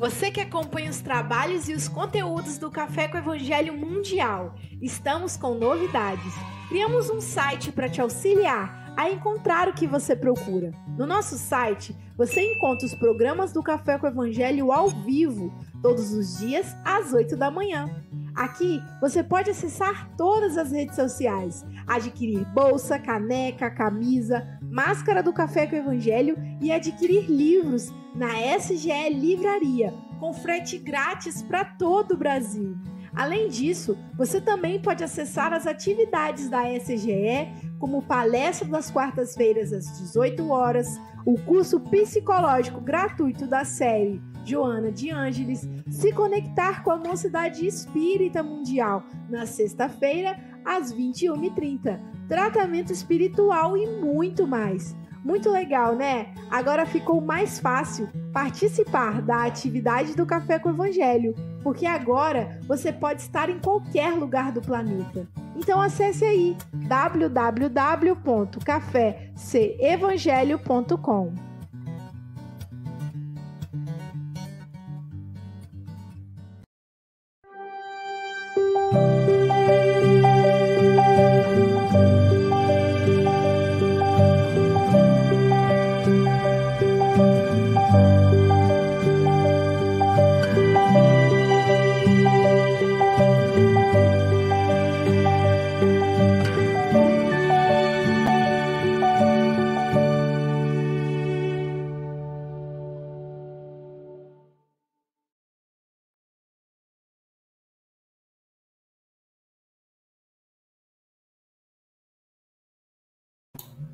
Você que acompanha os trabalhos e os conteúdos do Café com Evangelho Mundial, estamos com novidades. Criamos um site para te auxiliar a encontrar o que você procura. No nosso site, você encontra os programas do Café com Evangelho ao vivo, todos os dias às 8 da manhã. Aqui você pode acessar todas as redes sociais, adquirir bolsa, caneca, camisa, máscara do Café com Evangelho e adquirir livros na SGE Livraria, com frete grátis para todo o Brasil. Além disso, você também pode acessar as atividades da SGE, como palestra das quartas-feiras às 18 horas, o curso psicológico gratuito da série Joana de Ângeles, se conectar com a Mocidade Espírita Mundial na sexta-feira às 21h30, tratamento espiritual e muito mais. Muito legal, né? Agora ficou mais fácil participar da atividade do Café com Evangelho, porque agora você pode estar em qualquer lugar do planeta. Então acesse aí www.cafecevangelho.com.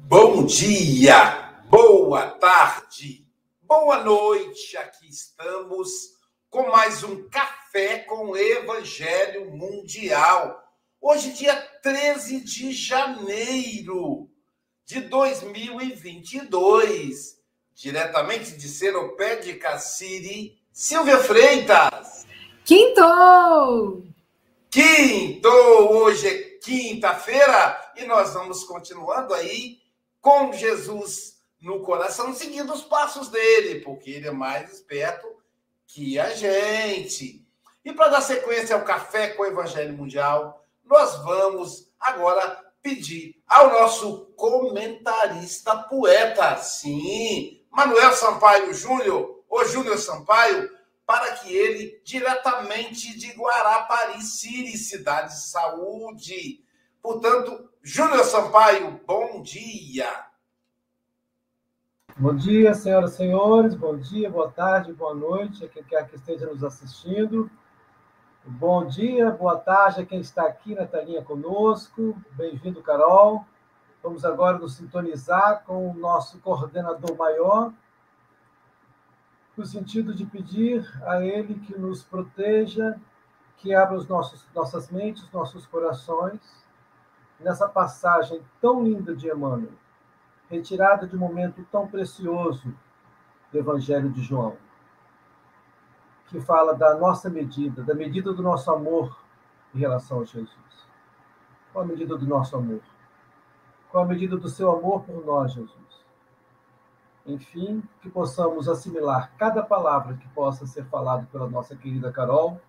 Bom dia, boa tarde, boa noite. Aqui estamos com mais um Café com Evangelho Mundial. Hoje, dia 13 de janeiro de 2022, diretamente de Seropé de Cassiri, Silvia Freitas. Quinto! Quinto! Hoje é quinta-feira e nós vamos continuando aí com Jesus no coração, seguindo os passos dele, porque ele é mais esperto que a gente. E para dar sequência ao Café com o Evangelho Mundial, nós vamos agora pedir ao nosso comentarista poeta, sim, Manuel Sampaio Júnior, ou Júnior Sampaio, para que ele, diretamente de Guarapari, Siri, Cidade de Saúde. Portanto, Júnior Sampaio, bom dia. Bom dia, senhoras e senhores. Bom dia, boa tarde, boa noite a quem quer que esteja nos assistindo. Bom dia, boa tarde a quem está aqui na telinha conosco. Bem-vindo, Carol. Vamos agora nos sintonizar com o nosso coordenador maior, no sentido de pedir a ele que nos proteja, que abra os nossos, nossas mentes, nossos corações nessa passagem tão linda de Emmanuel, retirada de um momento tão precioso do Evangelho de João, que fala da nossa medida, da medida do nosso amor em relação a Jesus. Qual a medida do nosso amor? Qual a medida do seu amor por nós, Jesus? Enfim, que possamos assimilar cada palavra que possa ser falada pela nossa querida Carol,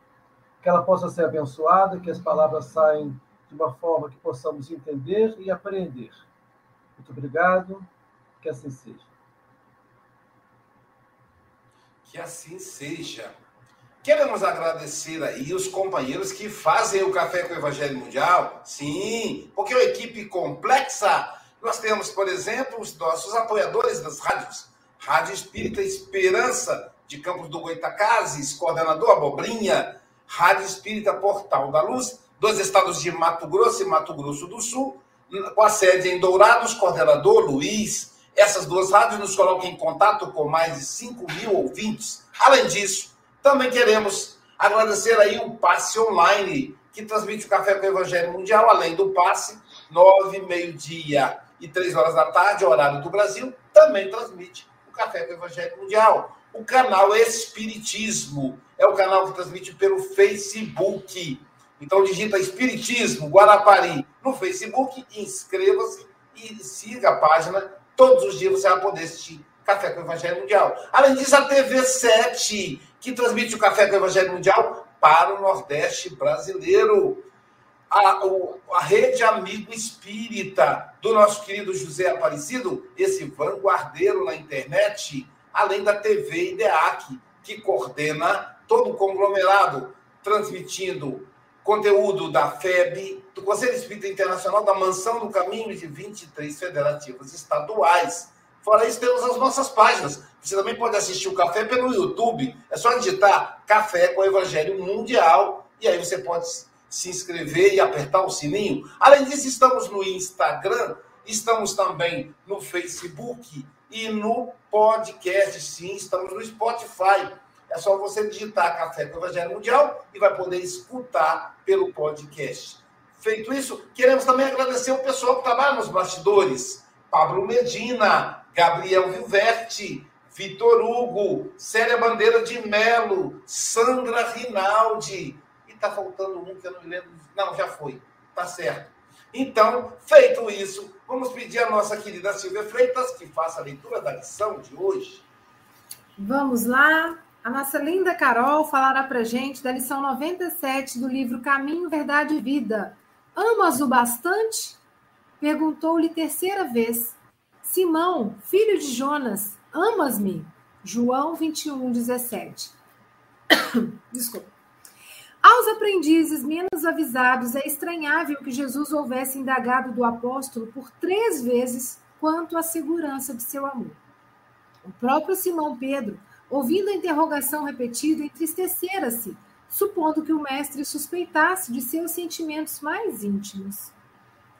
que ela possa ser abençoada, que as palavras saiam de uma forma que possamos entender e aprender. Muito obrigado, que assim seja. Que assim seja. Queremos agradecer aí os companheiros que fazem o Café com o Evangelho Mundial. Sim, porque é uma equipe complexa. Nós temos, por exemplo, os nossos apoiadores das rádios. Rádio Espírita Esperança, de Campos do Goitacazes, coordenador Abobrinha. Rádio Espírita Portal da Luz, dois estados de Mato Grosso e Mato Grosso do Sul, com a sede em Dourados, coordenador Luiz. Essas duas rádios nos colocam em contato com mais de 5 mil ouvintes. Além disso, também queremos agradecer aí o Passe Online, que transmite o Café com o Evangelho Mundial, além do passe, nove, meio-dia e três horas da tarde, horário do Brasil, também transmite o Café com o Evangelho Mundial. O canal Espiritismo é o canal que transmite pelo Facebook. Então digita Espiritismo Guarapari no Facebook, inscreva-se e siga a página. Todos os dias você vai poder assistir Café com o Evangelho Mundial. Além disso, a TV 7, que transmite o Café com o Evangelho Mundial para o Nordeste brasileiro. A, a rede Amigo Espírita do nosso querido José Aparecido, esse vanguardeiro na internet, além da TV IDEAC, que coordena todo o conglomerado, transmitindo conteúdo da FEB, do Conselho Espírita Internacional, da Mansão do Caminho de 23 federativas estaduais. Fora isso, temos as nossas páginas. Você também pode assistir o café pelo YouTube. É só digitar Café com Evangelho Mundial e aí você pode se inscrever e apertar o sininho. Além disso, estamos no Instagram, estamos também no Facebook e no podcast. Sim, estamos no Spotify. É só você digitar Café com o Evangelho Mundial e vai poder escutar pelo podcast. Feito isso, queremos também agradecer o pessoal que trabalha nos bastidores. Pablo Medina, Gabriel Vilverte, Vitor Hugo, Célia Bandeira de Melo, Sandra Rinaldi. E tá faltando um que eu não me lembro. Não, já foi. Tá certo. Então, feito isso, vamos pedir à nossa querida Silvia Freitas que faça a leitura da lição de hoje. Vamos lá. A nossa linda Carol falará para gente da lição 97 do livro Caminho, Verdade e Vida. Amas-o bastante? Perguntou-lhe terceira vez. Simão, filho de Jonas, amas-me? João 21, 17. Desculpa. Aos aprendizes menos avisados, é estranhável que Jesus houvesse indagado do apóstolo por três vezes quanto à segurança de seu amor. O próprio Simão Pedro ouvindo a interrogação repetida, entristecera-se, supondo que o mestre suspeitasse de seus sentimentos mais íntimos.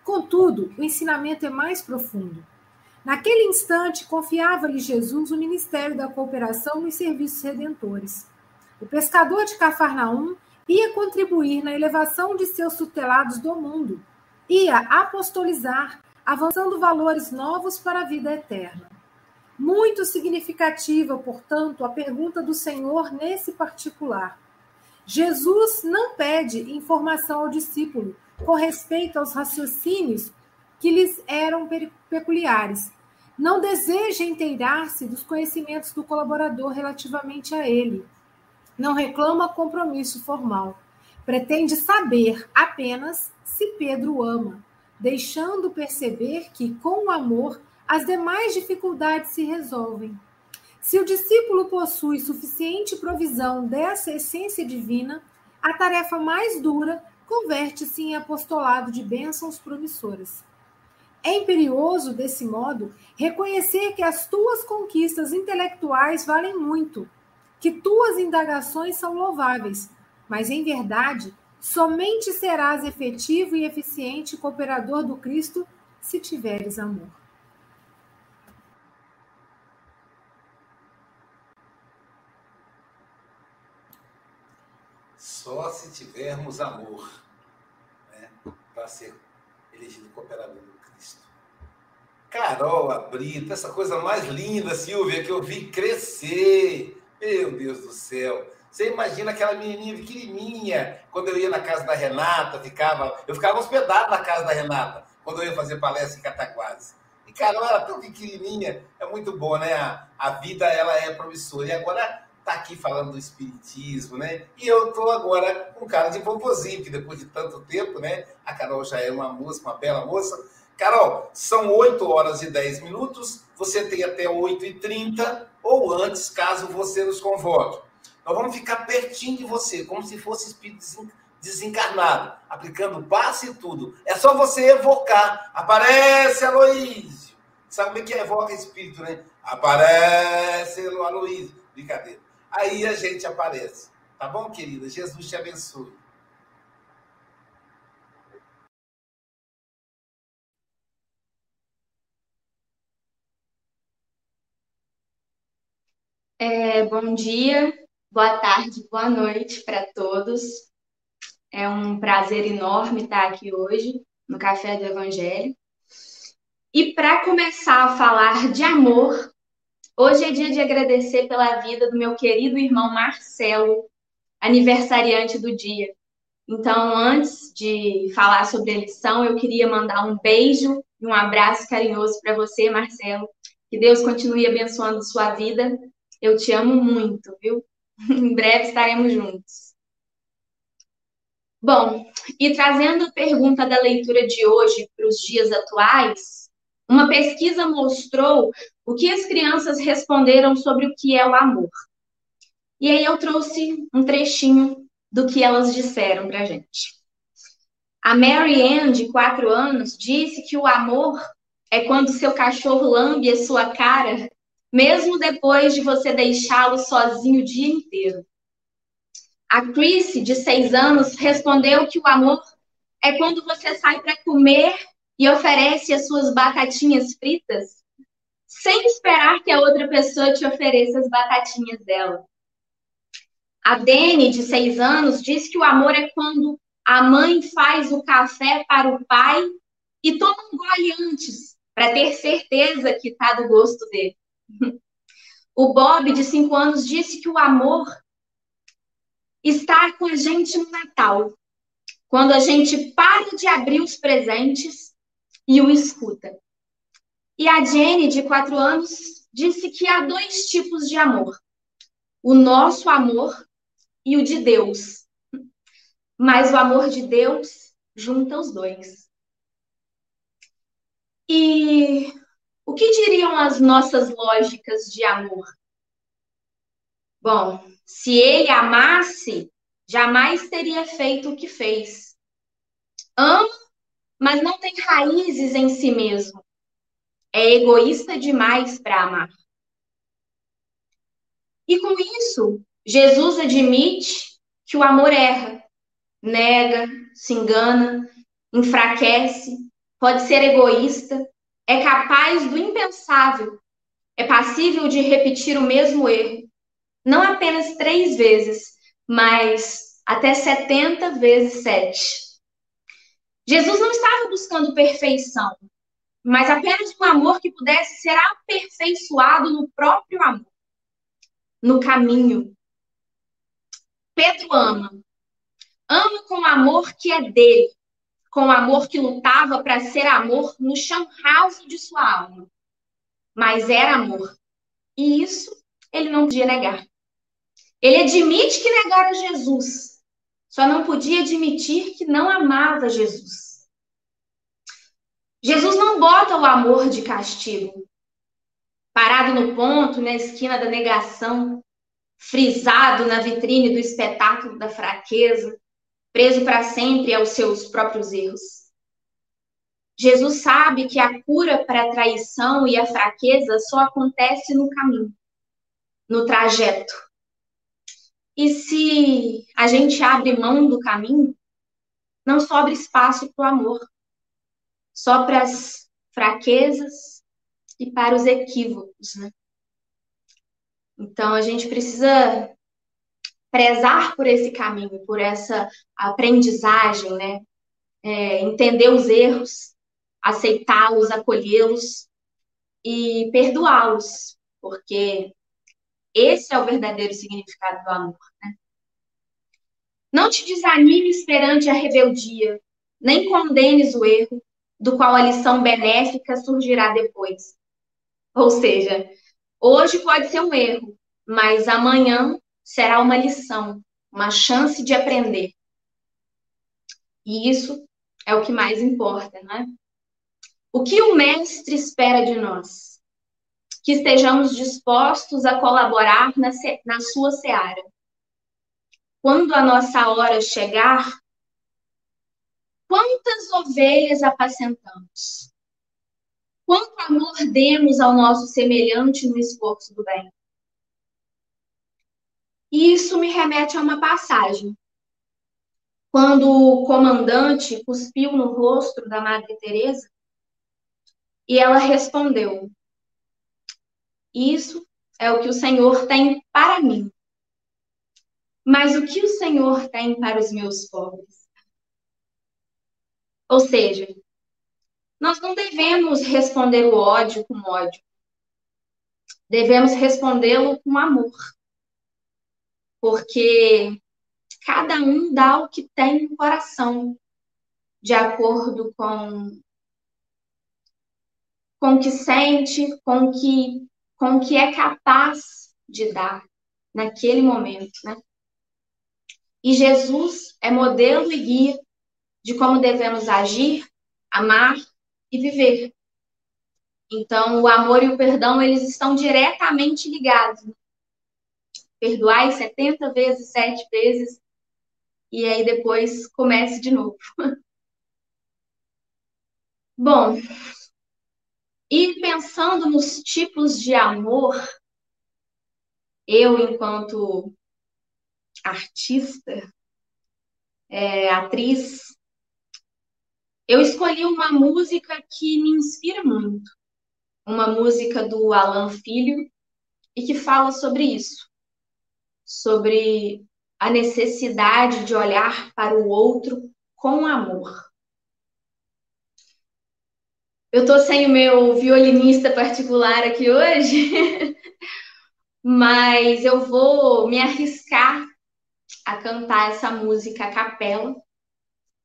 Contudo, o ensinamento é mais profundo. Naquele instante, confiava-lhe Jesus o ministério da cooperação nos serviços redentores. O pescador de Cafarnaum ia contribuir na elevação de seus tutelados do mundo, ia apostolizar, avançando valores novos para a vida eterna. Muito significativa, portanto, a pergunta do Senhor nesse particular. Jesus não pede informação ao discípulo com respeito aos raciocínios que lhes eram peculiares. Não deseja inteirar-se dos conhecimentos do colaborador relativamente a ele. Não reclama compromisso formal. Pretende saber apenas se Pedro ama, deixando perceber que, com o amor, as demais dificuldades se resolvem. Se o discípulo possui suficiente provisão dessa essência divina, a tarefa mais dura converte-se em apostolado de bênçãos promissoras. É imperioso, desse modo, reconhecer que as tuas conquistas intelectuais valem muito, que tuas indagações são louváveis, mas, em verdade, somente serás efetivo e eficiente cooperador do Cristo se tiveres amor. Só se tivermos amor né, para ser elegido cooperador do Cristo. Carol Brito, essa coisa mais linda, Silvia, que eu vi crescer. Meu Deus do céu. Você imagina aquela menininha pequenininha, quando eu ia na casa da Renata, ficava, eu ficava hospedado na casa da Renata, quando eu ia fazer palestra em Cataguases. E Carol era tão pequenininha, é muito bom, né? A, a vida ela é promissora. E agora está aqui falando do espiritismo, né? E eu estou agora com cara de pompozinho, que depois de tanto tempo, né? A Carol já é uma moça, uma bela moça. Carol, são 8 horas e 10 minutos, você tem até 8 e 30 ou antes, caso você nos convoque. Nós vamos ficar pertinho de você, como se fosse espírito desencarnado, aplicando passe e tudo. É só você evocar. Aparece, Aloísio. Sabe como é que evoca espírito, né? Aparece, Aloísio. Brincadeira aí a gente aparece. Tá bom, querida? Jesus te abençoe. É, bom dia, boa tarde, boa noite para todos. É um prazer enorme estar aqui hoje no Café do Evangelho. E para começar a falar de amor, Hoje é dia de agradecer pela vida do meu querido irmão Marcelo, aniversariante do dia. Então, antes de falar sobre a lição, eu queria mandar um beijo e um abraço carinhoso para você, Marcelo. Que Deus continue abençoando sua vida. Eu te amo muito, viu? em breve estaremos juntos. Bom, e trazendo a pergunta da leitura de hoje para os dias atuais, uma pesquisa mostrou o que as crianças responderam sobre o que é o amor. E aí eu trouxe um trechinho do que elas disseram para a gente. A Mary Ann, de quatro anos, disse que o amor é quando seu cachorro lambe a sua cara, mesmo depois de você deixá-lo sozinho o dia inteiro. A Chris, de seis anos, respondeu que o amor é quando você sai para comer e oferece as suas batatinhas fritas, sem esperar que a outra pessoa te ofereça as batatinhas dela. A Dene, de seis anos, diz que o amor é quando a mãe faz o café para o pai e toma um gole antes, para ter certeza que está do gosto dele. O Bob, de cinco anos, disse que o amor está com a gente no Natal, quando a gente para de abrir os presentes e o escuta. E a Jenny, de quatro anos, disse que há dois tipos de amor: o nosso amor e o de Deus. Mas o amor de Deus junta os dois. E o que diriam as nossas lógicas de amor? Bom, se ele amasse, jamais teria feito o que fez. Ama, mas não tem raízes em si mesmo. É egoísta demais para amar. E com isso, Jesus admite que o amor erra, nega, se engana, enfraquece, pode ser egoísta, é capaz do impensável, é passível de repetir o mesmo erro, não apenas três vezes, mas até 70 vezes sete. Jesus não estava buscando perfeição, mas apenas um amor que pudesse ser aperfeiçoado no próprio amor, no caminho, Pedro ama. Ama com o amor que é dele, com o amor que lutava para ser amor no chão raso de sua alma. Mas era amor. E isso ele não podia negar. Ele admite que negara Jesus, só não podia admitir que não amava Jesus. Jesus não bota o amor de castigo. Parado no ponto, na esquina da negação, frisado na vitrine do espetáculo da fraqueza, preso para sempre aos seus próprios erros. Jesus sabe que a cura para a traição e a fraqueza só acontece no caminho, no trajeto. E se a gente abre mão do caminho, não sobra espaço para o amor, só para as fraquezas e para os equívocos, né? Então, a gente precisa prezar por esse caminho, por essa aprendizagem, né? É, entender os erros, aceitá-los, acolhê-los e perdoá-los, porque esse é o verdadeiro significado do amor. Né? Não te desanimes perante a rebeldia, nem condenes o erro, do qual a lição benéfica surgirá depois. Ou seja, Hoje pode ser um erro, mas amanhã será uma lição, uma chance de aprender. E isso é o que mais importa, não é? O que o mestre espera de nós? Que estejamos dispostos a colaborar na, na sua seara. Quando a nossa hora chegar, quantas ovelhas apacentamos? Quanto amor demos ao nosso semelhante no esforço do bem? E isso me remete a uma passagem. Quando o comandante cuspiu no rosto da Madre Teresa, e ela respondeu: Isso é o que o Senhor tem para mim. Mas o que o Senhor tem para os meus pobres? Ou seja, nós não devemos responder o ódio com ódio. Devemos respondê-lo com amor. Porque cada um dá o que tem no coração, de acordo com com o que sente, com o que com o que é capaz de dar, naquele momento, né? E Jesus é modelo e guia de como devemos agir, amar e viver. Então, o amor e o perdão, eles estão diretamente ligados. Perdoai 70 vezes, sete vezes, e aí depois comece de novo. Bom, e pensando nos tipos de amor, eu, enquanto artista, é, atriz, eu escolhi uma música que me inspira muito. Uma música do Alan Filho e que fala sobre isso. Sobre a necessidade de olhar para o outro com amor. Eu tô sem o meu violinista particular aqui hoje, mas eu vou me arriscar a cantar essa música a capela.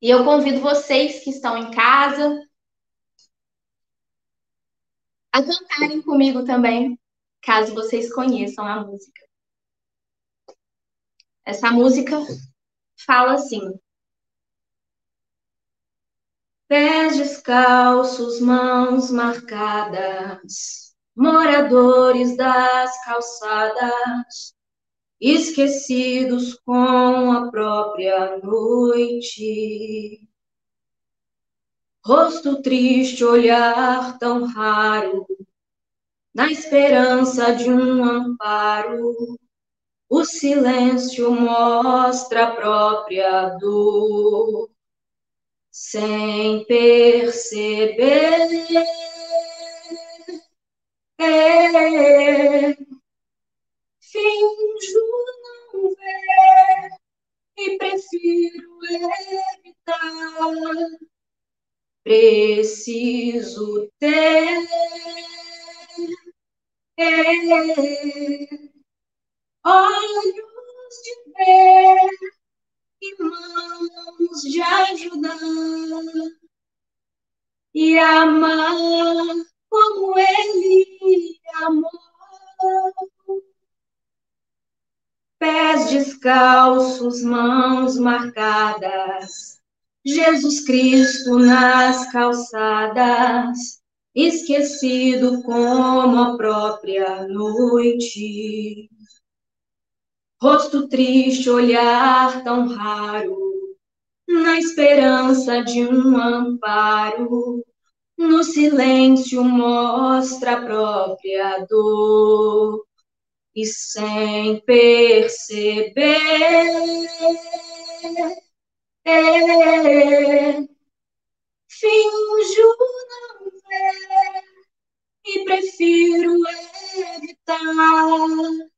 E eu convido vocês que estão em casa a cantarem comigo também, caso vocês conheçam a música. Essa música fala assim: Pés descalços, mãos marcadas, moradores das calçadas, esquecidos com a própria noite. Rosto triste, olhar tão raro, na esperança de um amparo. O silêncio mostra a própria dor sem perceber. É, finjo não ver e prefiro evitar. Preciso ter é, olhos de ver e mãos de ajudar e amar como ele amou. Pés descalços, mãos marcadas, Jesus Cristo nas calçadas, esquecido como a própria noite rosto triste, olhar tão raro, na esperança de um amparo, no silêncio mostra a própria dor e sem perceber. É, finjo não ver e prefiro evitar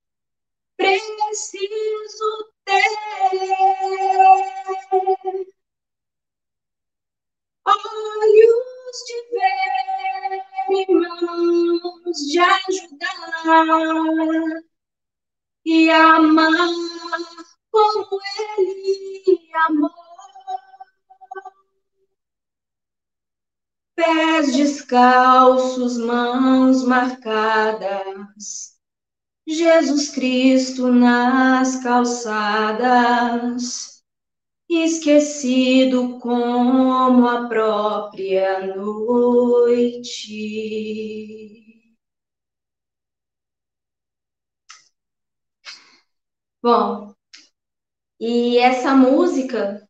preciso ter olhos de ver e mãos de ajudar e amar como ele amou. Pés descalços, mãos marcadas Jesus Cristo nas calçadas, esquecido como a própria noite. Bom, e essa música,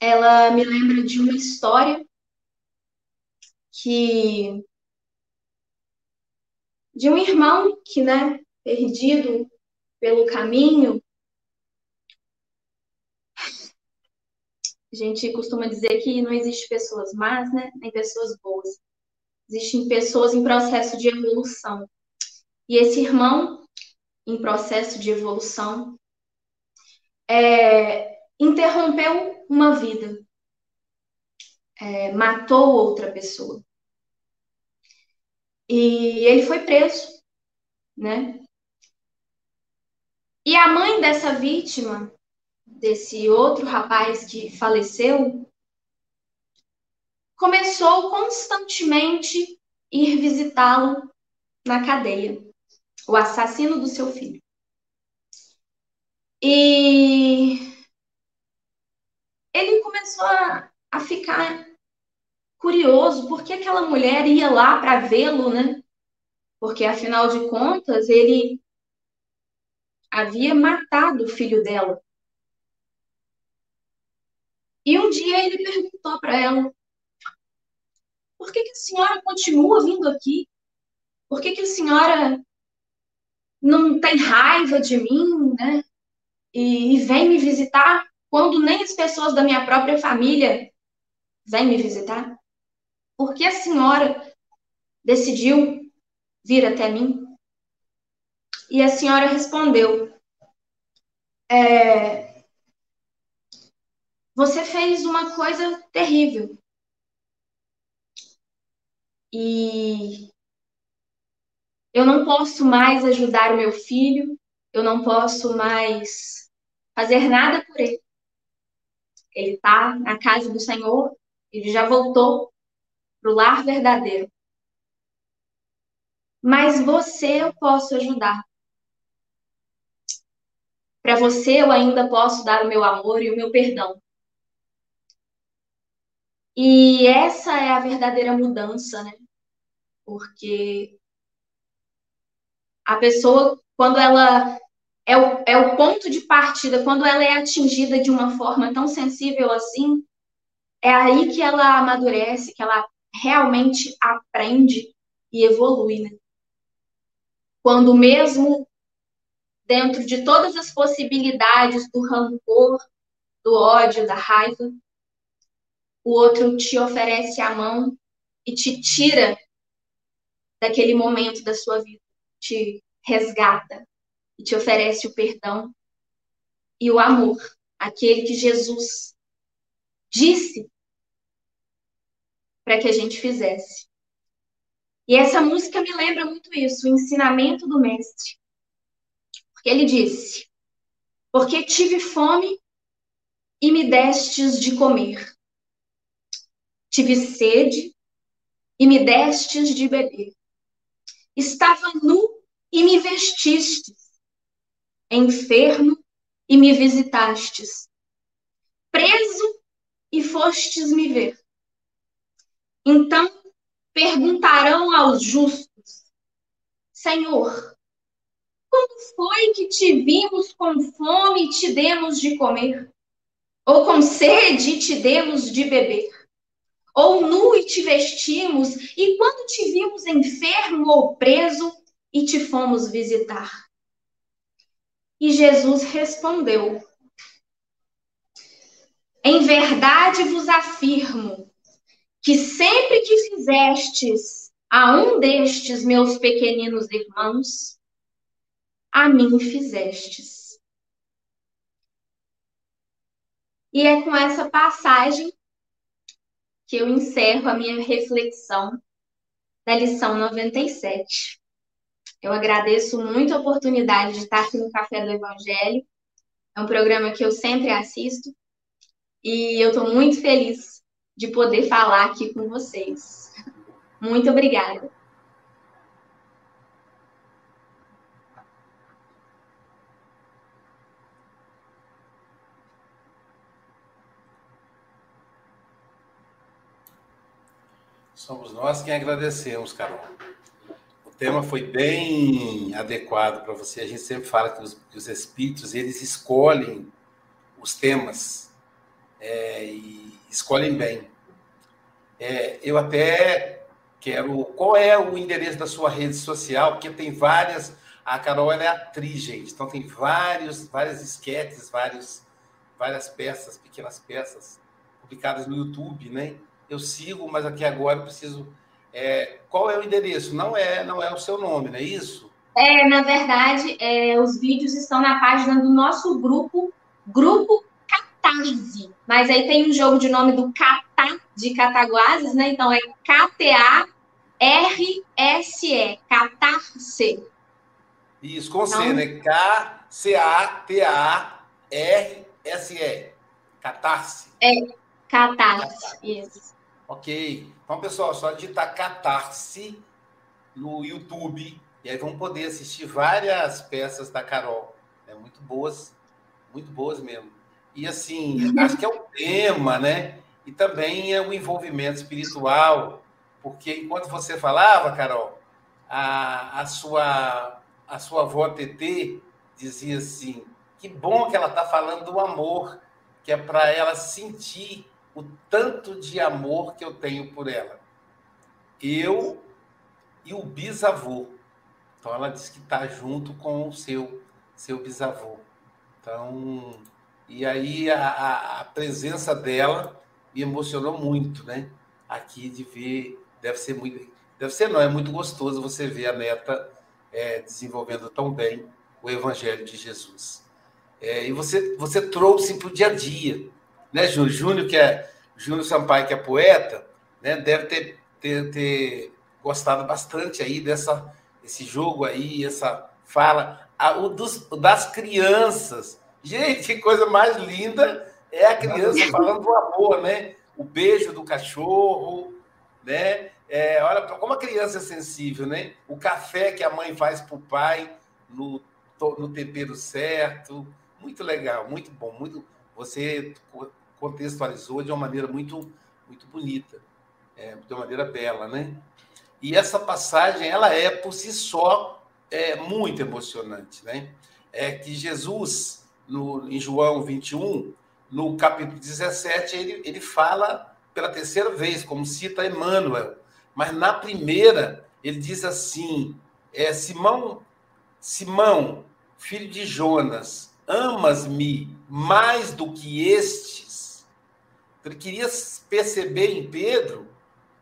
ela me lembra de uma história que de um irmão que, né, perdido pelo caminho. A gente costuma dizer que não existe pessoas más, né, nem pessoas boas. Existem pessoas em processo de evolução. E esse irmão, em processo de evolução, é, interrompeu uma vida, é, matou outra pessoa. E ele foi preso, né? E a mãe dessa vítima, desse outro rapaz que faleceu, começou constantemente ir visitá-lo na cadeia, o assassino do seu filho. E ele começou a, a ficar curioso por que aquela mulher ia lá para vê-lo, né? Porque afinal de contas ele havia matado o filho dela. E um dia ele perguntou para ela: por que, que, a senhora continua vindo aqui? Por que, que a senhora não tem raiva de mim, né? E, e vem me visitar quando nem as pessoas da minha própria família vêm me visitar? Por que a senhora decidiu vir até mim? E a senhora respondeu: é, Você fez uma coisa terrível. E eu não posso mais ajudar o meu filho, eu não posso mais fazer nada por ele. Ele está na casa do Senhor, ele já voltou para o lar verdadeiro. Mas você eu posso ajudar. Para você eu ainda posso dar o meu amor e o meu perdão. E essa é a verdadeira mudança, né? Porque a pessoa, quando ela é o, é o ponto de partida, quando ela é atingida de uma forma tão sensível assim, é aí que ela amadurece, que ela realmente aprende e evolui, né? Quando mesmo dentro de todas as possibilidades do rancor, do ódio, da raiva, o outro te oferece a mão e te tira daquele momento da sua vida, te resgata e te oferece o perdão e o amor, aquele que Jesus disse para que a gente fizesse. E essa música me lembra muito isso, o ensinamento do mestre. Porque ele disse: Porque tive fome e me destes de comer Tive sede e me destes de beber. Estava nu e me vestistes. Enfermo e me visitastes. Preso e fostes me ver. Então perguntarão aos justos: Senhor, quando foi que te vimos com fome e te demos de comer? Ou com sede e te demos de beber? ou nu e te vestimos, e quando te vimos enfermo ou preso e te fomos visitar? E Jesus respondeu: Em verdade vos afirmo que sempre que fizestes a um destes meus pequeninos irmãos, a mim fizestes. E é com essa passagem que eu encerro a minha reflexão da lição 97. Eu agradeço muito a oportunidade de estar aqui no Café do Evangelho. É um programa que eu sempre assisto e eu estou muito feliz de poder falar aqui com vocês. Muito obrigada. Somos nós quem agradecemos, Carol. O tema foi bem adequado para você. A gente sempre fala que os, que os espíritos eles escolhem os temas é, e escolhem bem. É, eu até quero. Qual é o endereço da sua rede social? Porque tem várias. A Carol é atriz, gente. Então tem vários, várias esquetes, vários, várias peças, pequenas peças publicadas no YouTube, né? eu sigo, mas aqui agora eu preciso. É, qual é o endereço? Não é, não é o seu nome, não é isso? É, na verdade, é, os vídeos estão na página do nosso grupo, Grupo Catarse. Mas aí tem um jogo de nome do Catá de Cataguases, né? Então é K-T-A-R-S-E, Catarse. Isso, com então, C, né? K-C-A-T-A-R-S-E. Catarse. É, Catarse, isso. Ok. Então, pessoal, só digitar Catarse no YouTube e aí vão poder assistir várias peças da Carol. É muito boas. muito boas mesmo. E assim, acho que é o tema, né? E também é o envolvimento espiritual, porque enquanto você falava, Carol, a, a sua a sua avó TT dizia assim: que bom que ela está falando do amor, que é para ela sentir o tanto de amor que eu tenho por ela. Eu e o bisavô. Então ela disse que está junto com o seu seu bisavô. Então, e aí a, a, presença dela me emocionou muito, né? Aqui de ver, deve ser muito, deve ser não, é muito gostoso você ver a neta é, desenvolvendo tão bem o Evangelho de Jesus. É, e você, você trouxe para o dia a dia, né, Júnior? Júnior, que é Júnior Sampaio, que é poeta, né, deve ter, ter, ter gostado bastante aí dessa esse jogo aí, essa fala, a, o dos, das crianças. Gente, que coisa mais linda é a criança falando do amor, né? O beijo do cachorro, né? É, olha como a criança é sensível, né? O café que a mãe faz para o pai no, no tempero certo. Muito legal, muito bom. Muito, você contextualizou de uma maneira muito, muito bonita, é, de uma maneira bela, né? E essa passagem, ela é por si só é, muito emocionante, né? É que Jesus, no, em João 21, no capítulo 17, ele, ele fala pela terceira vez, como cita Emmanuel. Mas na primeira, ele diz assim: é, Simão, Simão, filho de Jonas, amas-me mais do que estes? Ele queria perceber em Pedro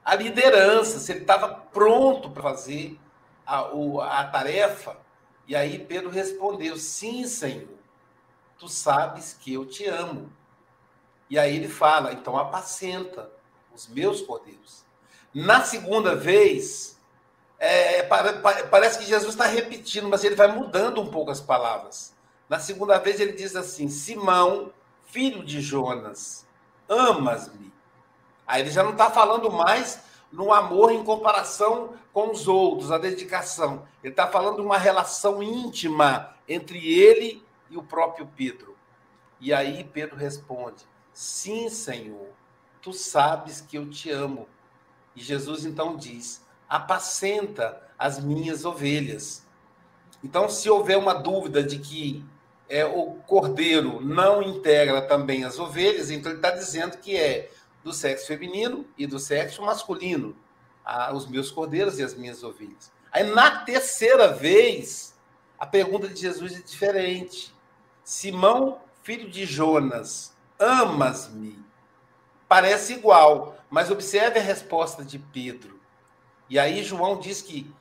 a liderança, se ele estava pronto para fazer a, a tarefa. E aí Pedro respondeu: Sim, Senhor, tu sabes que eu te amo. E aí ele fala: Então apacenta os meus cordeiros. Na segunda vez, é, parece que Jesus está repetindo, mas ele vai mudando um pouco as palavras. Na segunda vez, ele diz assim: Simão, filho de Jonas, amas-me. Aí ele já não está falando mais no amor em comparação com os outros, a dedicação. Ele está falando de uma relação íntima entre ele e o próprio Pedro. E aí Pedro responde: Sim, Senhor, tu sabes que eu te amo. E Jesus então diz: Apacenta as minhas ovelhas. Então, se houver uma dúvida de que é, o cordeiro não integra também as ovelhas, então ele está dizendo que é do sexo feminino e do sexo masculino, a, os meus cordeiros e as minhas ovelhas. Aí, na terceira vez, a pergunta de Jesus é diferente. Simão, filho de Jonas, amas-me? Parece igual, mas observe a resposta de Pedro. E aí João diz que,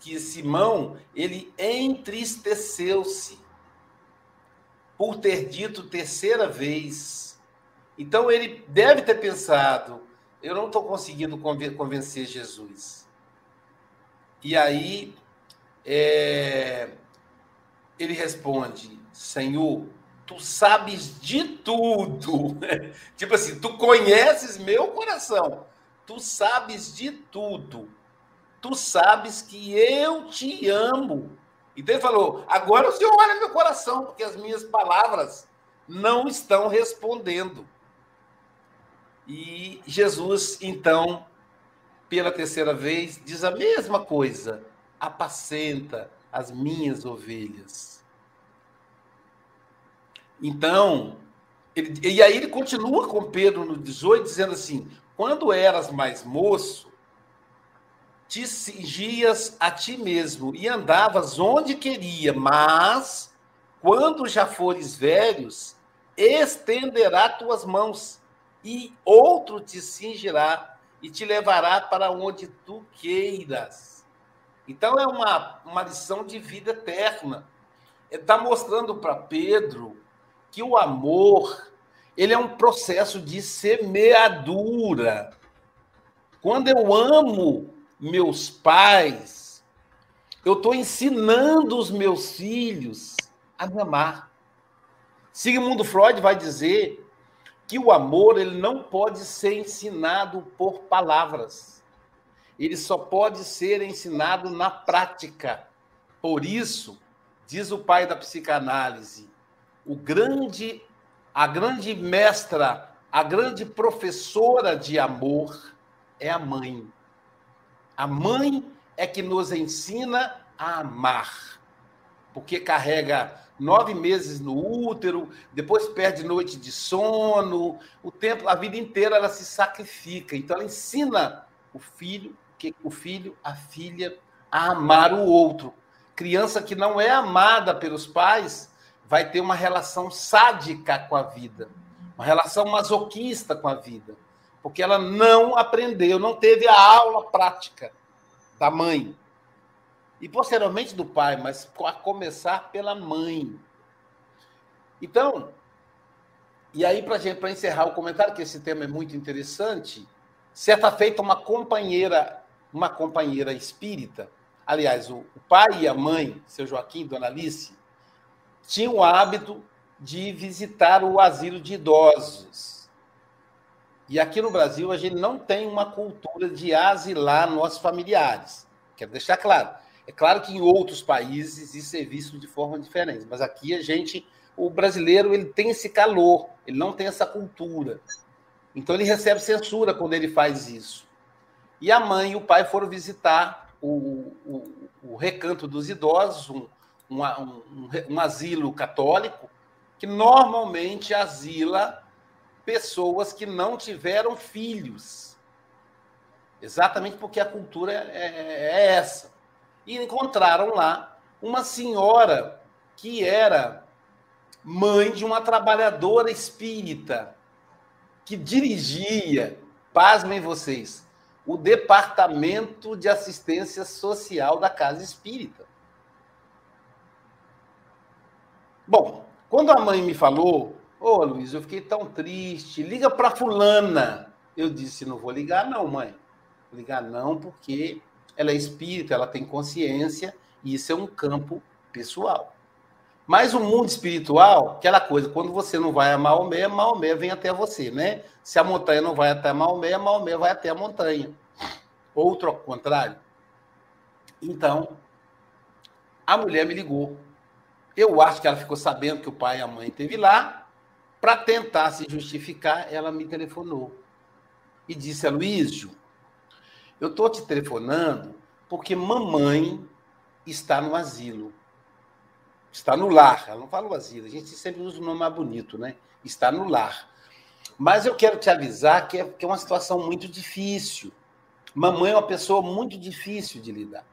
que Simão, ele entristeceu-se por ter dito terceira vez, então ele deve ter pensado: eu não estou conseguindo convencer Jesus. E aí é, ele responde: Senhor, tu sabes de tudo. tipo assim, tu conheces meu coração, tu sabes de tudo. Tu sabes que eu te amo. Então ele falou: agora o Senhor olha meu coração, porque as minhas palavras não estão respondendo. E Jesus, então, pela terceira vez, diz a mesma coisa: apacenta as minhas ovelhas. Então, ele, e aí ele continua com Pedro no 18, dizendo assim: quando eras mais moço, te cingias a ti mesmo e andavas onde queria, mas quando já fores velhos, estenderá tuas mãos e outro te cingirá e te levará para onde tu queiras. Então é uma, uma lição de vida eterna. Está mostrando para Pedro que o amor ele é um processo de semeadura. Quando eu amo meus pais, eu estou ensinando os meus filhos a me amar. Sigmund Freud vai dizer que o amor ele não pode ser ensinado por palavras. Ele só pode ser ensinado na prática. Por isso, diz o pai da psicanálise, o grande, a grande mestra, a grande professora de amor é a mãe. A mãe é que nos ensina a amar, porque carrega nove meses no útero, depois perde noite de sono, o tempo, a vida inteira ela se sacrifica. Então ela ensina o filho, que o filho, a filha a amar o outro. Criança que não é amada pelos pais vai ter uma relação sádica com a vida, uma relação masoquista com a vida, porque ela não aprendeu, não teve a aula prática da mãe e posteriormente do pai, mas a começar pela mãe. Então, e aí para gente para encerrar o comentário que esse tema é muito interessante, certa feita uma companheira, uma companheira espírita, aliás, o, o pai e a mãe, seu Joaquim e Dona Alice, tinham o hábito de visitar o asilo de idosos. E aqui no Brasil a gente não tem uma cultura de asilar nossos familiares. Quero deixar claro. É claro que em outros países isso é visto de forma diferente, mas aqui a gente, o brasileiro, ele tem esse calor, ele não tem essa cultura. Então ele recebe censura quando ele faz isso. E a mãe e o pai foram visitar o, o, o recanto dos idosos, um, um, um, um asilo católico, que normalmente asila pessoas que não tiveram filhos. Exatamente porque a cultura é, é, é essa e encontraram lá uma senhora que era mãe de uma trabalhadora espírita que dirigia, pasmem vocês, o departamento de assistência social da casa espírita. Bom, quando a mãe me falou, ô oh, Luiz, eu fiquei tão triste, liga para fulana. Eu disse, não vou ligar não, mãe. Ligar não, porque ela é espírita, ela tem consciência, e isso é um campo pessoal. Mas o mundo espiritual, aquela coisa, quando você não vai a Maomé, Maomé vem até você, né? Se a montanha não vai até Maomé, Maomé vai até a montanha. Outro ao contrário. Então, a mulher me ligou. Eu acho que ela ficou sabendo que o pai e a mãe esteve lá. Para tentar se justificar, ela me telefonou. E disse, Luísio, eu estou te telefonando porque mamãe está no asilo. Está no lar. Ela não fala o asilo. A gente sempre usa um nome mais bonito, né? Está no lar. Mas eu quero te avisar que é, que é uma situação muito difícil. Mamãe é uma pessoa muito difícil de lidar.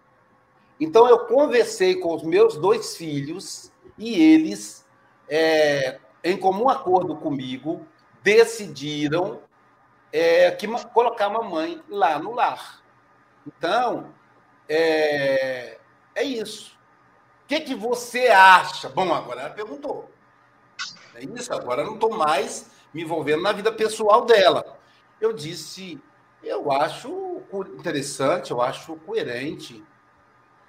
Então eu conversei com os meus dois filhos e eles, é, em comum acordo comigo, decidiram é, que, colocar a mamãe lá no lar. Então, é, é isso. O que, que você acha? Bom, agora ela perguntou. É isso, agora eu não estou mais me envolvendo na vida pessoal dela. Eu disse, eu acho interessante, eu acho coerente.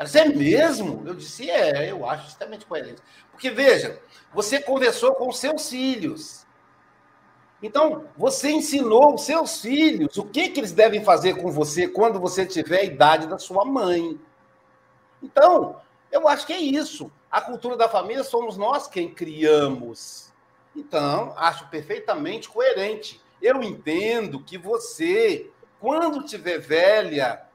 Ela disse, é mesmo? Eu disse, é, eu acho extremamente coerente. Porque, veja, você conversou com seus filhos. Então, você ensinou os seus filhos o que, que eles devem fazer com você quando você tiver a idade da sua mãe. Então, eu acho que é isso. A cultura da família somos nós quem criamos. Então, acho perfeitamente coerente. Eu entendo que você, quando tiver velha,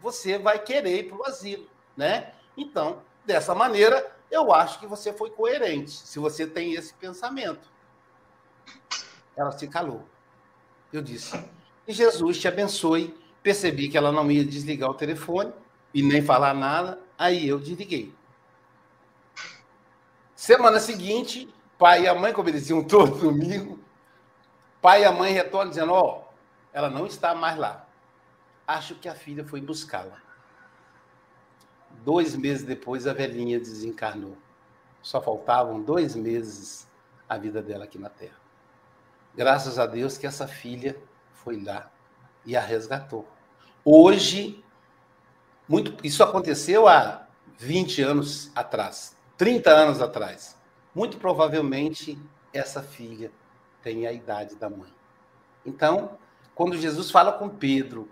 você vai querer ir para o asilo, né? Então, dessa maneira, eu acho que você foi coerente, se você tem esse pensamento. Ela se calou. Eu disse: Que Jesus te abençoe. Percebi que ela não ia desligar o telefone e nem falar nada. Aí eu desliguei. Semana seguinte, pai e a mãe, como eles iam todo domingo, pai e a mãe retornam dizendo: Ó, oh, ela não está mais lá. Acho que a filha foi buscá-la. Dois meses depois, a velhinha desencarnou. Só faltavam dois meses a vida dela aqui na Terra. Graças a Deus que essa filha foi lá e a resgatou. Hoje, muito, isso aconteceu há 20 anos atrás, 30 anos atrás. Muito provavelmente essa filha tem a idade da mãe. Então, quando Jesus fala com Pedro,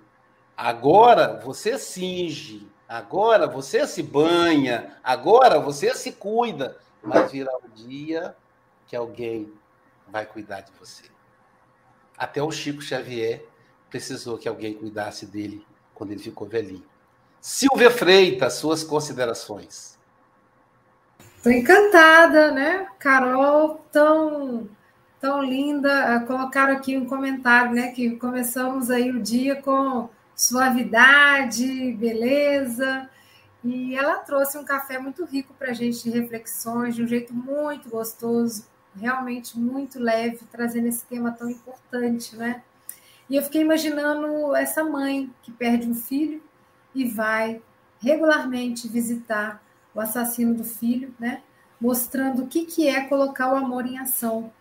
agora você cinge, agora você se banha, agora você se cuida, mas virá o dia que alguém vai cuidar de você. Até o Chico Xavier precisou que alguém cuidasse dele quando ele ficou velhinho. Silvia Freitas, suas considerações. Estou encantada, né? Carol, tão, tão linda. Ah, colocaram aqui um comentário, né? Que começamos aí o dia com suavidade, beleza. E ela trouxe um café muito rico para a gente de reflexões, de um jeito muito gostoso, realmente muito leve, trazendo esse tema tão importante, né? E eu fiquei imaginando essa mãe que perde um filho e vai regularmente visitar o assassino do filho, né? Mostrando o que, que é colocar o amor em ação.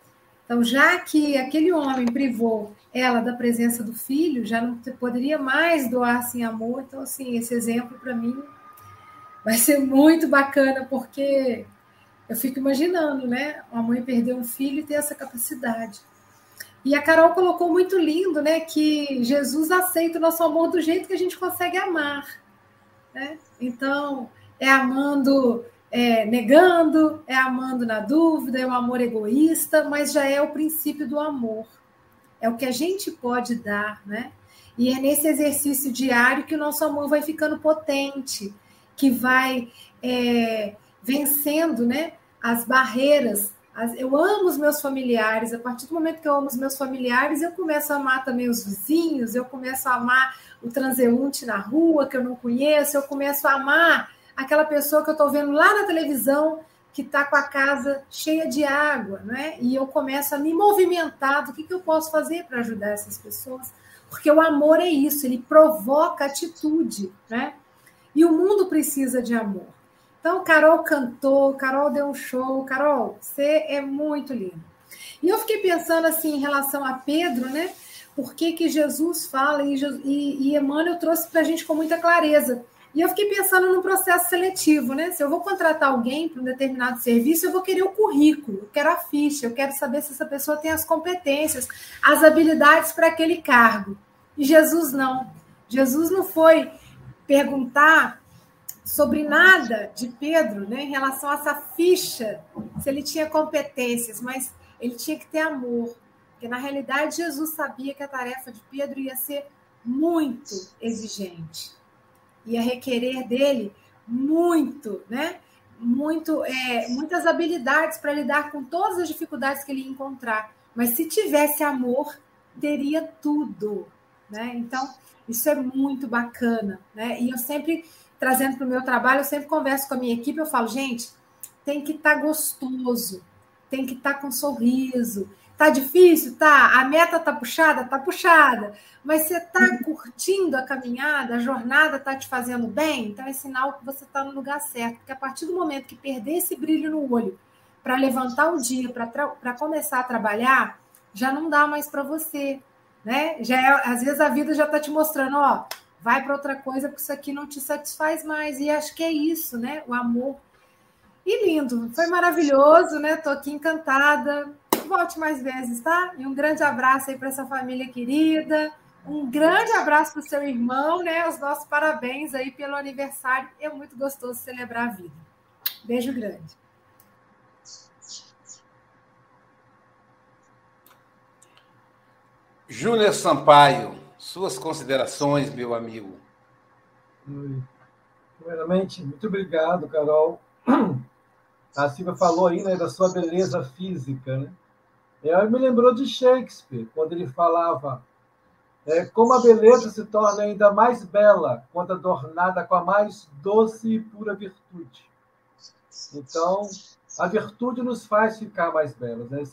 Então, já que aquele homem privou ela da presença do filho, já não poderia mais doar sem amor. Então, assim, esse exemplo para mim vai ser muito bacana, porque eu fico imaginando, né? Uma mãe perder um filho e ter essa capacidade. E a Carol colocou muito lindo, né? Que Jesus aceita o nosso amor do jeito que a gente consegue amar. Né? Então, é amando, é, negando, é amando na dúvida, é um amor egoísta, mas já é o princípio do amor. É o que a gente pode dar, né? E é nesse exercício diário que o nosso amor vai ficando potente, que vai é, vencendo né, as barreiras eu amo os meus familiares. A partir do momento que eu amo os meus familiares, eu começo a amar também os vizinhos, eu começo a amar o transeunte na rua que eu não conheço, eu começo a amar aquela pessoa que eu estou vendo lá na televisão que está com a casa cheia de água, né? E eu começo a me movimentar do que, que eu posso fazer para ajudar essas pessoas. Porque o amor é isso, ele provoca atitude, né? E o mundo precisa de amor. Então, Carol cantou, Carol deu um show. Carol, você é muito linda. E eu fiquei pensando assim em relação a Pedro, né? Por que, que Jesus fala e, e, e Emmanuel trouxe para a gente com muita clareza. E eu fiquei pensando no processo seletivo, né? Se eu vou contratar alguém para um determinado serviço, eu vou querer o currículo, eu quero a ficha, eu quero saber se essa pessoa tem as competências, as habilidades para aquele cargo. E Jesus não. Jesus não foi perguntar sobre nada de Pedro, né, em relação a essa ficha, se ele tinha competências, mas ele tinha que ter amor, porque na realidade Jesus sabia que a tarefa de Pedro ia ser muito exigente, ia requerer dele muito, né, muito, é, muitas habilidades para lidar com todas as dificuldades que ele ia encontrar. Mas se tivesse amor, teria tudo, né? Então isso é muito bacana, né? E eu sempre trazendo para o meu trabalho, eu sempre converso com a minha equipe, eu falo, gente, tem que estar tá gostoso, tem que estar tá com sorriso. Tá difícil? Tá. A meta tá puxada? Tá puxada. Mas você tá curtindo a caminhada, a jornada tá te fazendo bem? Então é sinal que você tá no lugar certo. Porque a partir do momento que perder esse brilho no olho para levantar o dia, para começar a trabalhar, já não dá mais para você. Né? Já é, às vezes a vida já está te mostrando, ó, vai para outra coisa porque isso aqui não te satisfaz mais. E acho que é isso, né? O amor. E lindo, foi maravilhoso, né? Tô aqui encantada. Volte mais vezes, tá? E um grande abraço aí para essa família querida. Um grande abraço para o seu irmão, né? Os nossos parabéns aí pelo aniversário. É muito gostoso celebrar a vida. Beijo grande. Júnior Sampaio, suas considerações, meu amigo. Primeiramente, muito obrigado, Carol. A Silvia falou aí né, da sua beleza física. Né? Ela me lembrou de Shakespeare, quando ele falava é, como a beleza se torna ainda mais bela quando adornada com a mais doce e pura virtude. Então, a virtude nos faz ficar mais belas. Né?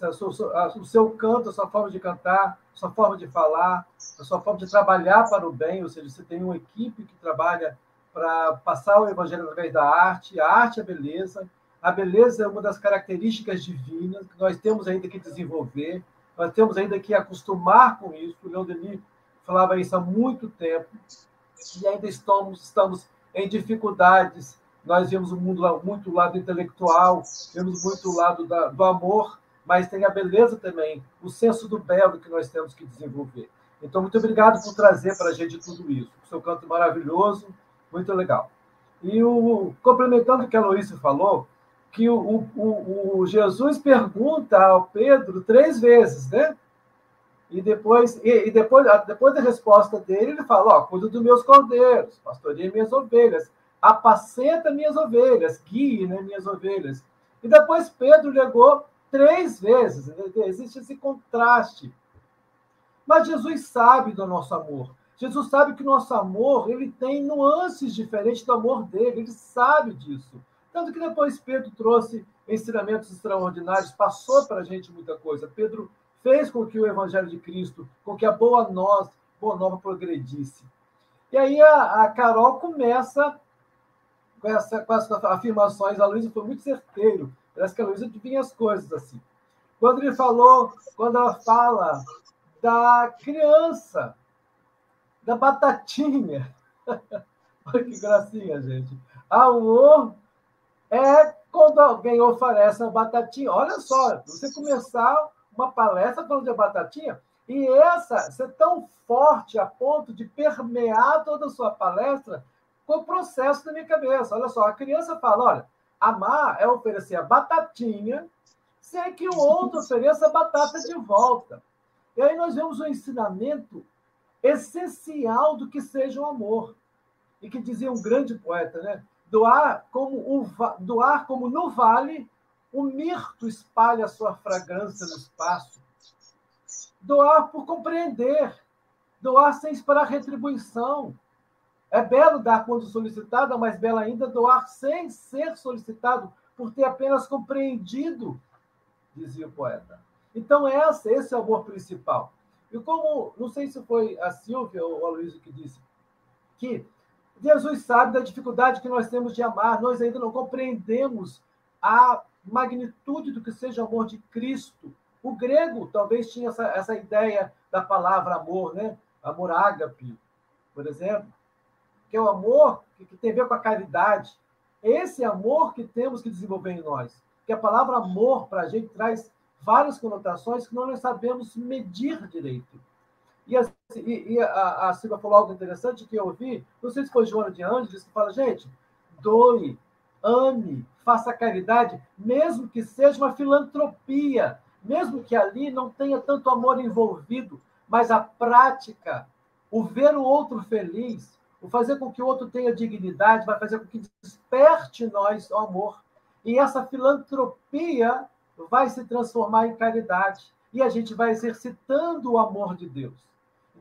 O seu canto, a sua forma de cantar, a sua forma de falar, a sua forma de trabalhar para o bem, ou seja, você tem uma equipe que trabalha para passar o evangelho através da arte. A arte é beleza. A beleza é uma das características divinas que nós temos ainda que desenvolver, nós temos ainda que acostumar com isso. O Leon Denis falava isso há muito tempo e ainda estamos, estamos em dificuldades nós vemos o mundo muito o lado intelectual, vemos muito o lado da, do amor, mas tem a beleza também, o senso do belo que nós temos que desenvolver. Então, muito obrigado por trazer para a gente tudo isso. O seu canto maravilhoso, muito legal. E o, complementando o que a Luísa falou, que o, o, o, Jesus pergunta ao Pedro três vezes, né? E depois, e, e, depois, depois da resposta dele, ele fala: Ó, cuida dos meus cordeiros, pastoreia minhas ovelhas, apacenta minhas ovelhas, guie né, minhas ovelhas. E depois Pedro negou três vezes. Existe esse contraste. Mas Jesus sabe do nosso amor. Jesus sabe que nosso amor ele tem nuances diferentes do amor dele. Ele sabe disso. Tanto que depois Pedro trouxe ensinamentos extraordinários, passou para a gente muita coisa. Pedro fez com que o Evangelho de Cristo, com que a boa, nós, boa nova progredisse. E aí a, a Carol começa com, essa, com essas afirmações. A Luísa foi muito certeiro. Parece que a Luísa adivinha as coisas assim. Quando ele falou, quando ela fala da criança, da batatinha. Olha que gracinha, gente. Amor é quando alguém oferece uma batatinha. Olha só, você começar uma palestra falando de batatinha, e essa ser tão forte a ponto de permear toda a sua palestra com o processo da minha cabeça. Olha só, a criança fala: olha, amar é oferecer a batatinha sem que o outro ofereça a batata de volta. E aí nós vemos um ensinamento essencial do que seja o amor. E que dizia um grande poeta, né? Doar como, o, doar como no vale, o mirto espalha sua fragrância no espaço. Doar por compreender, doar sem esperar retribuição. É belo dar quando solicitado, mas belo ainda doar sem ser solicitado, por ter apenas compreendido, dizia o poeta. Então, essa, esse é o amor principal. E como, não sei se foi a Silvia ou a Luísa que disse, que Jesus sabe da dificuldade que nós temos de amar, nós ainda não compreendemos a magnitude do que seja o amor de Cristo. O grego talvez tinha essa, essa ideia da palavra amor, né? Amor ágape, por exemplo, que é o amor que, que tem a ver com a caridade. Esse amor que temos que desenvolver em nós. Que a palavra amor para a gente traz várias conotações que nós não sabemos medir direito. E a, e, e a, a Silvia falou algo interessante que eu ouvi, não sei se foi Joana de Angeles, que fala, gente, doe, ame, faça caridade, mesmo que seja uma filantropia, mesmo que ali não tenha tanto amor envolvido, mas a prática, o ver o outro feliz, o fazer com que o outro tenha dignidade, vai fazer com que desperte nós o amor. E essa filantropia vai se transformar em caridade e a gente vai exercitando o amor de Deus.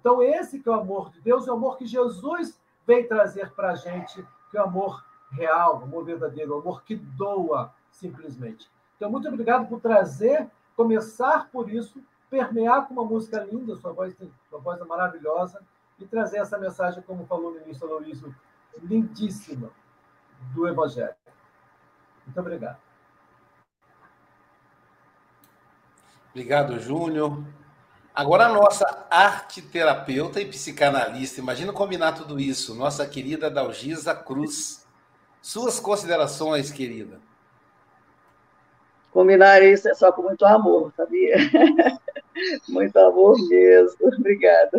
Então, esse que é o amor de Deus, é o amor que Jesus vem trazer para a gente, que é o amor real, o amor verdadeiro, o amor que doa simplesmente. Então, muito obrigado por trazer, começar por isso, permear com uma música linda, sua voz, sua voz é maravilhosa, e trazer essa mensagem, como falou no início, Aloysio, lindíssima do Evangelho. Muito obrigado. Obrigado, Júnior. Agora, a nossa arte terapeuta e psicanalista, imagina combinar tudo isso, nossa querida Dalgisa Cruz. Suas considerações, querida. Combinar isso é só com muito amor, sabia? muito amor mesmo. Obrigada.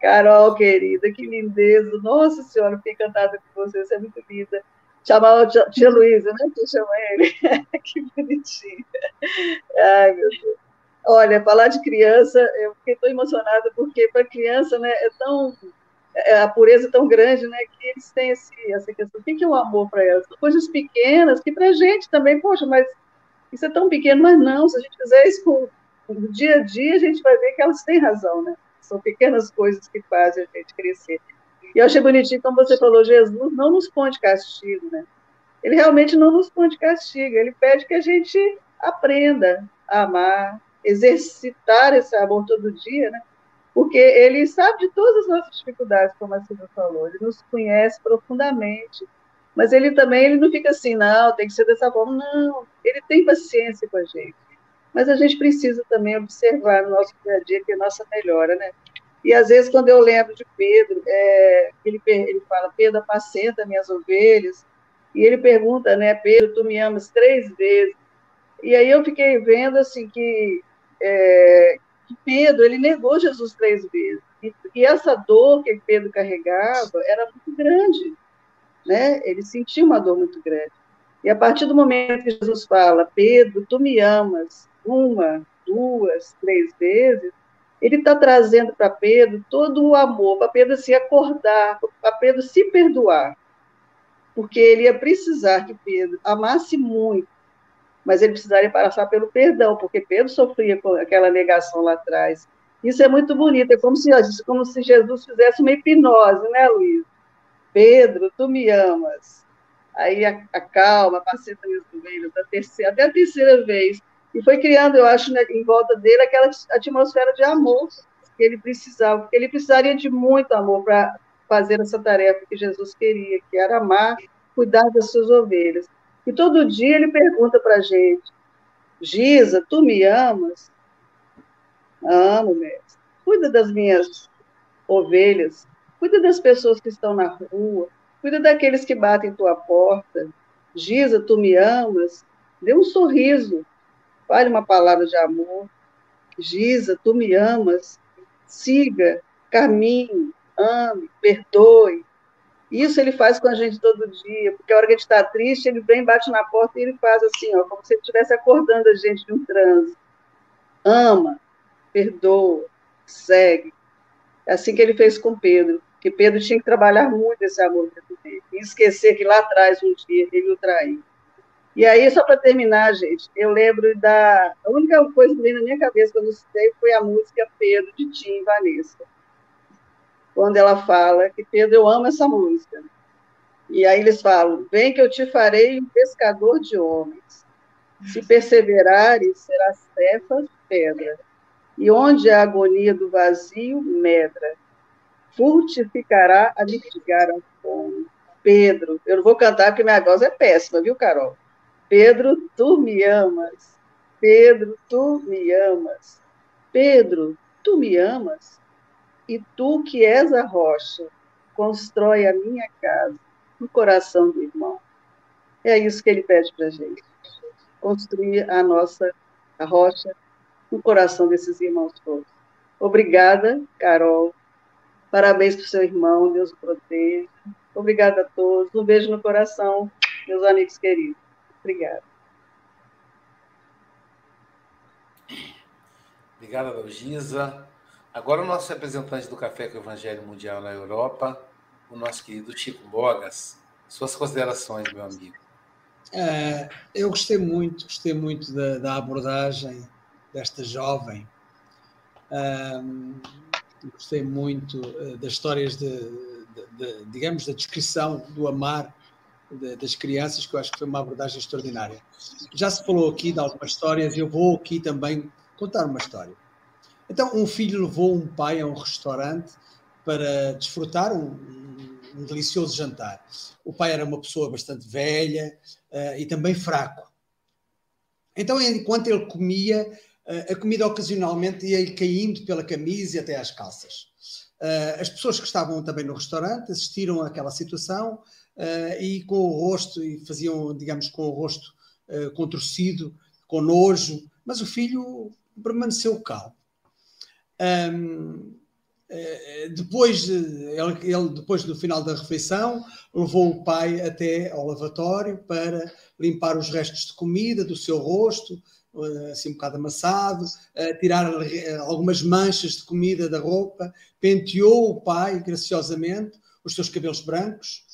Carol, querida, que lindeza. Nossa Senhora, fiquei encantada com você, você é muito linda. Chamava tia, tia Luísa, né? Que chama ele. que bonitinho. Ai, meu Deus. Olha, falar de criança, eu fiquei tão emocionada, porque para criança né, é tão. É, a pureza é tão grande, né? Que eles têm esse, essa questão. O que é o amor para elas? Coisas pequenas, que para a gente também, poxa, mas isso é tão pequeno, mas não, se a gente fizer isso com, no dia a dia, a gente vai ver que elas têm razão, né? São pequenas coisas que fazem a gente crescer. E eu achei bonitinho, como você falou, Jesus não nos põe de castigo, né? Ele realmente não nos põe de castigo, ele pede que a gente aprenda a amar, exercitar esse amor todo dia, né? Porque ele sabe de todas as nossas dificuldades, como a Silvia falou, ele nos conhece profundamente, mas ele também ele não fica assim, não, tem que ser dessa forma, não, ele tem paciência com a gente. Mas a gente precisa também observar no nosso dia a dia que é a nossa melhora, né? E às vezes, quando eu lembro de Pedro, é, ele, ele fala: Pedro, apacenta minhas ovelhas. E ele pergunta, né, Pedro, tu me amas três vezes. E aí eu fiquei vendo assim que, é, que Pedro ele negou Jesus três vezes. E, e, essa dor que Pedro carregava era muito grande, né? Ele sentia uma dor muito grande. E a partir do momento que Jesus fala, Pedro, tu me amas, uma, duas, três vezes, ele está trazendo para Pedro todo o amor, para Pedro se acordar, para Pedro se perdoar. Porque ele ia precisar que Pedro amasse muito, mas ele precisaria passar pelo perdão, porque Pedro sofria com aquela negação lá atrás. Isso é muito bonito, é como se, como se Jesus fizesse uma hipnose, né, Luiz? Pedro, tu me amas. Aí acalma, apacenta minhas ovelhas, até a terceira vez. E foi criando, eu acho, né, em volta dele aquela atmosfera de amor que ele precisava, porque ele precisaria de muito amor para fazer essa tarefa que Jesus queria, que era amar, cuidar das suas ovelhas. E todo dia ele pergunta para a gente, Giza, tu me amas? Amo, mestre. Cuida das minhas ovelhas, cuida das pessoas que estão na rua, cuida daqueles que batem tua porta. Giza, tu me amas? Dê um sorriso, fale uma palavra de amor. Giza, tu me amas? Siga, caminhe, ame, perdoe. Isso ele faz com a gente todo dia, porque a hora que a gente está triste, ele vem, bate na porta e ele faz assim, ó, como se ele estivesse acordando a gente de um transe. Ama, perdoa, segue. É assim que ele fez com Pedro, que Pedro tinha que trabalhar muito esse amor dentro dele, e esquecer que lá atrás, um dia, ele o traiu. E aí, só para terminar, gente, eu lembro da. A única coisa que veio na minha cabeça quando eu citei foi a música Pedro, de Tim e Vanessa. Quando ela fala que Pedro, eu amo essa música. E aí eles falam: Vem que eu te farei um pescador de homens. Se perseverares, serás cefas, pedra. E onde a agonia do vazio, medra. Furtificará a mitigar a fome. Pedro, eu não vou cantar porque minha voz é péssima, viu, Carol? Pedro, tu me amas. Pedro, tu me amas. Pedro, tu me amas. E tu que és a rocha, constrói a minha casa no coração do irmão. É isso que ele pede para a gente. Construir a nossa a rocha no coração desses irmãos todos. Obrigada, Carol. Parabéns para o seu irmão, Deus o proteja. Obrigada a todos. Um beijo no coração, meus amigos queridos. Obrigada. Obrigada, Dalgisa. Agora o nosso representante do Café com o Evangelho Mundial na Europa, o nosso querido Chico Bogas. Suas considerações, meu amigo. É, eu gostei muito, gostei muito da, da abordagem desta jovem. Um, gostei muito uh, das histórias de, de, de, digamos, da descrição do amar de, das crianças, que eu acho que foi uma abordagem extraordinária. Já se falou aqui de algumas histórias, eu vou aqui também contar uma história. Então, um filho levou um pai a um restaurante para desfrutar um, um, delicioso jantar. O pai era uma pessoa bastante velha uh, e também fraco. Então, enquanto ele comia, uh, a comida ocasionalmente ia-lhe caindo pela camisa e até às calças. Uh, as pessoas que estavam também no restaurante assistiram àquela situação e com o rosto, e faziam, digamos, com o rosto contorcido, com nojo, mas o filho permaneceu calmo. Um, eh, depois, ele, ele, depois do final da refeição, levou o pai até ao lavatório para limpar os restos de comida do seu rosto, assim um bocado amassado, tirar algumas manchas de comida da roupa, penteou o pai graciosamente os seus cabelos brancos,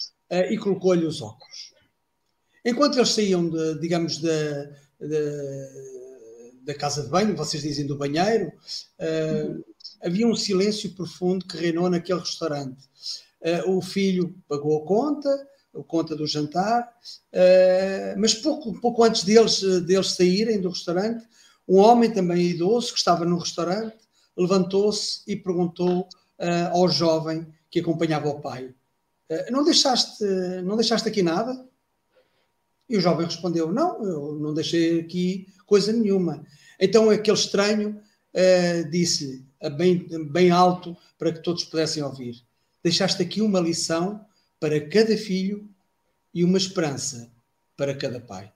e colocou-lhe os óculos. Enquanto eles saíam, de, digamos, da, da casa de banho, vocês dizem do banheiro, uh, havia um silêncio profundo que reinou naquele restaurante. Uh, o filho pagou a conta, a conta do jantar, uh, mas pouco, pouco antes deles, deles saírem do restaurante, um homem também idoso que estava no restaurante levantou-se e perguntou ao jovem que acompanhava o pai: não deixaste, não deixaste aqui nada? E o jovem respondeu: Não, eu não deixei aqui coisa nenhuma. Então aquele estranho uh, disse-lhe, bem, bem alto, para que todos pudessem ouvir: Deixaste aqui uma lição para cada filho e uma esperança para cada pai.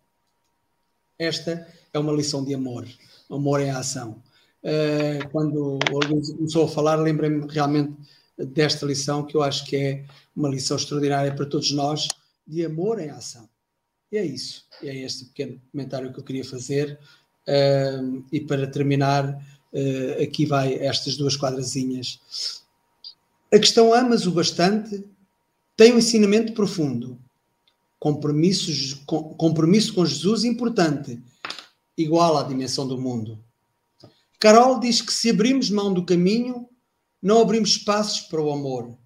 Esta é uma lição de amor, amor em ação. Uh, quando o começou a falar, lembrei-me realmente desta lição que eu acho que é uma lição extraordinária para todos nós de amor em ação. E é isso. É este pequeno comentário que eu queria fazer. E para terminar, uh, aqui vai estas duas quadrazinhas. A questão amas o bastante tem um ensinamento profundo. Com, compromisso com Jesus importante, igual à dimensão do mundo. Carol diz que se abrimos mão do caminho, não abrimos espaços para o amor.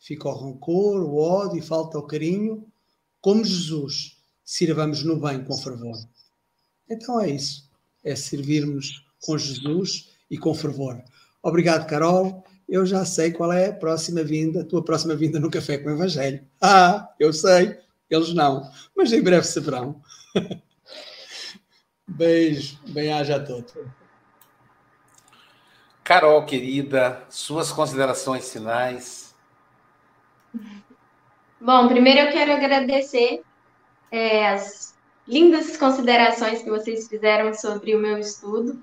Fica o rancor, o ódio e falta o carinho. Como Jesus, sirvamos no bem com fervor. Então é isso. É servirmos com Jesus e com fervor. Obrigado, Carol. Eu já sei qual é a próxima vinda, a tua próxima vinda no Café com o Evangelho. Ah, eu sei, eles não, mas em breve saberão. Beijo, bem-aja a todos. Carol, querida, suas considerações finais. Bom, primeiro eu quero agradecer é, as lindas considerações que vocês fizeram sobre o meu estudo.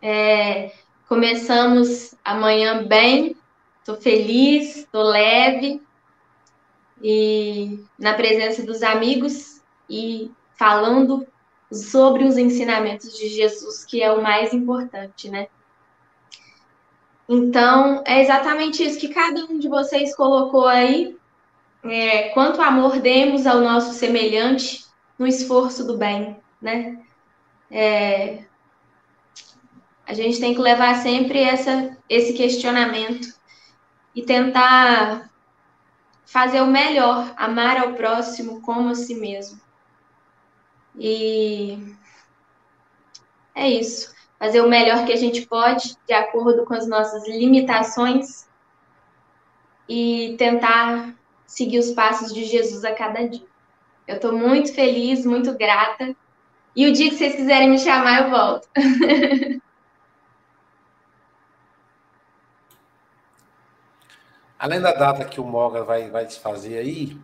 É, começamos amanhã bem, estou feliz, estou leve e na presença dos amigos e falando sobre os ensinamentos de Jesus, que é o mais importante, né? Então, é exatamente isso que cada um de vocês colocou aí. É, quanto amor demos ao nosso semelhante no esforço do bem, né? É, a gente tem que levar sempre essa, esse questionamento e tentar fazer o melhor, amar ao próximo como a si mesmo. E é isso fazer o melhor que a gente pode, de acordo com as nossas limitações, e tentar seguir os passos de Jesus a cada dia. Eu estou muito feliz, muito grata. E o dia que vocês quiserem me chamar, eu volto. Além da data que o Moga vai, vai te fazer aí,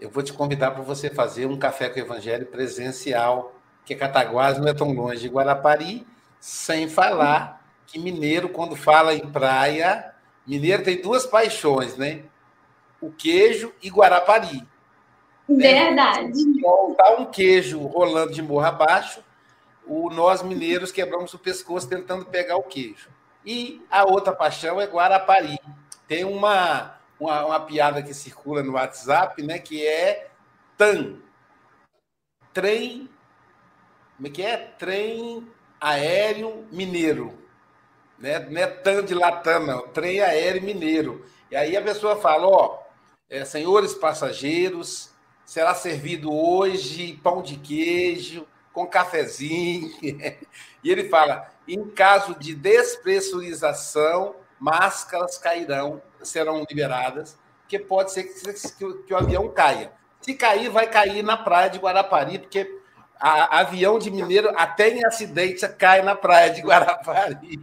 eu vou te convidar para você fazer um café com o Evangelho presencial, que Cataguás não é tão longe de Guarapari, sem falar que mineiro, quando fala em praia, mineiro tem duas paixões, né? O queijo e Guarapari. Verdade. Né? Tá um queijo rolando de morro abaixo, o nós mineiros quebramos o pescoço tentando pegar o queijo. E a outra paixão é Guarapari. Tem uma, uma, uma piada que circula no WhatsApp, né? Que é TAM. Trem. Como é que é? Trem aéreo mineiro. Né? Não é TAM de Latam, não. Trem aéreo mineiro. E aí a pessoa fala, ó, é, senhores passageiros, será servido hoje pão de queijo com cafezinho. e ele fala, em caso de despressurização, máscaras cairão, serão liberadas, que pode ser que, que, que o avião caia. Se cair, vai cair na praia de Guarapari, porque a, avião de mineiro, até em acidente, cai na praia de Guarapari.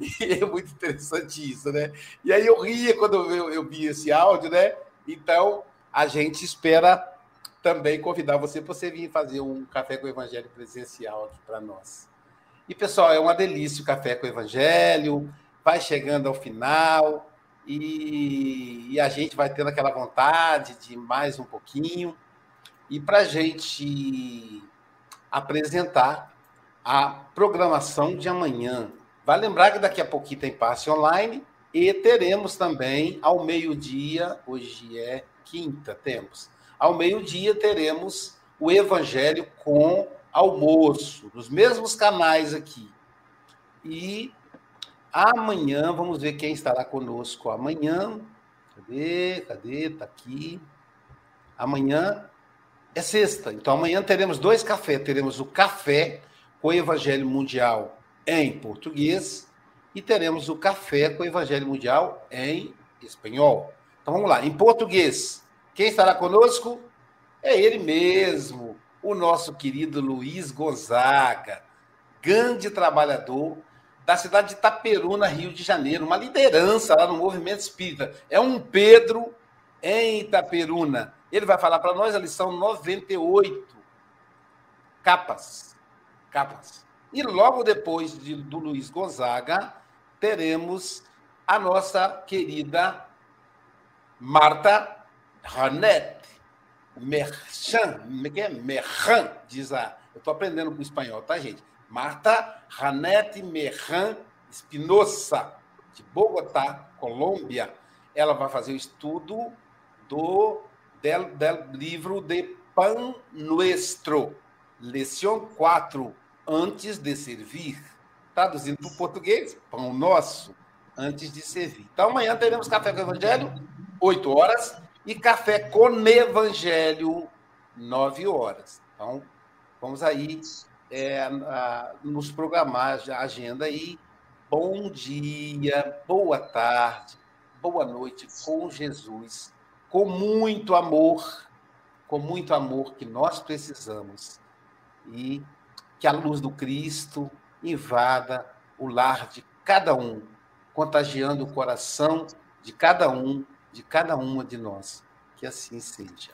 E é muito interessante isso, né? E aí eu ria quando eu, eu vi esse áudio, né? Então, a gente espera também convidar você para você vir fazer um café com o Evangelho presencial aqui para nós. E, pessoal, é uma delícia o café com o Evangelho, vai chegando ao final e, e a gente vai tendo aquela vontade de mais um pouquinho. E para a gente apresentar a programação de amanhã. Vai lembrar que daqui a pouquinho tem passe online e teremos também ao meio-dia, hoje é quinta, temos. Ao meio-dia teremos o Evangelho com almoço, nos mesmos canais aqui. E amanhã, vamos ver quem estará conosco amanhã. Cadê? Cadê? Tá aqui. Amanhã é sexta. Então amanhã teremos dois cafés. Teremos o café com o Evangelho Mundial em português e teremos o café com o Evangelho Mundial em espanhol. Então vamos lá. Em português, quem estará conosco? É ele mesmo, o nosso querido Luiz Gonzaga, grande trabalhador da cidade de Itaperuna, Rio de Janeiro, uma liderança lá no movimento espírita. É um Pedro em Itaperuna ele vai falar para nós a lição 98. Capas. Capas. E logo depois de, do Luiz Gonzaga, teremos a nossa querida Marta Ranete. Merchan, que é Merchan, diz a. Eu estou aprendendo com o espanhol, tá, gente? Marta Ranete Merran Espinosa, de Bogotá, Colômbia. Ela vai fazer o estudo do del, del livro de Pan Nuestro, lição 4, antes de servir. Traduzindo para o português, pão nosso, antes de servir. Então, amanhã teremos café com o Evangelho, 8 horas, e café com Evangelho, 9 horas. Então, vamos aí é, a, nos programar a agenda aí. Bom dia, boa tarde, boa noite com Jesus, com muito amor, com muito amor que nós precisamos e que a luz do Cristo invada o lar de cada um, contagiando o coração de cada um, de cada uma de nós. Que assim seja.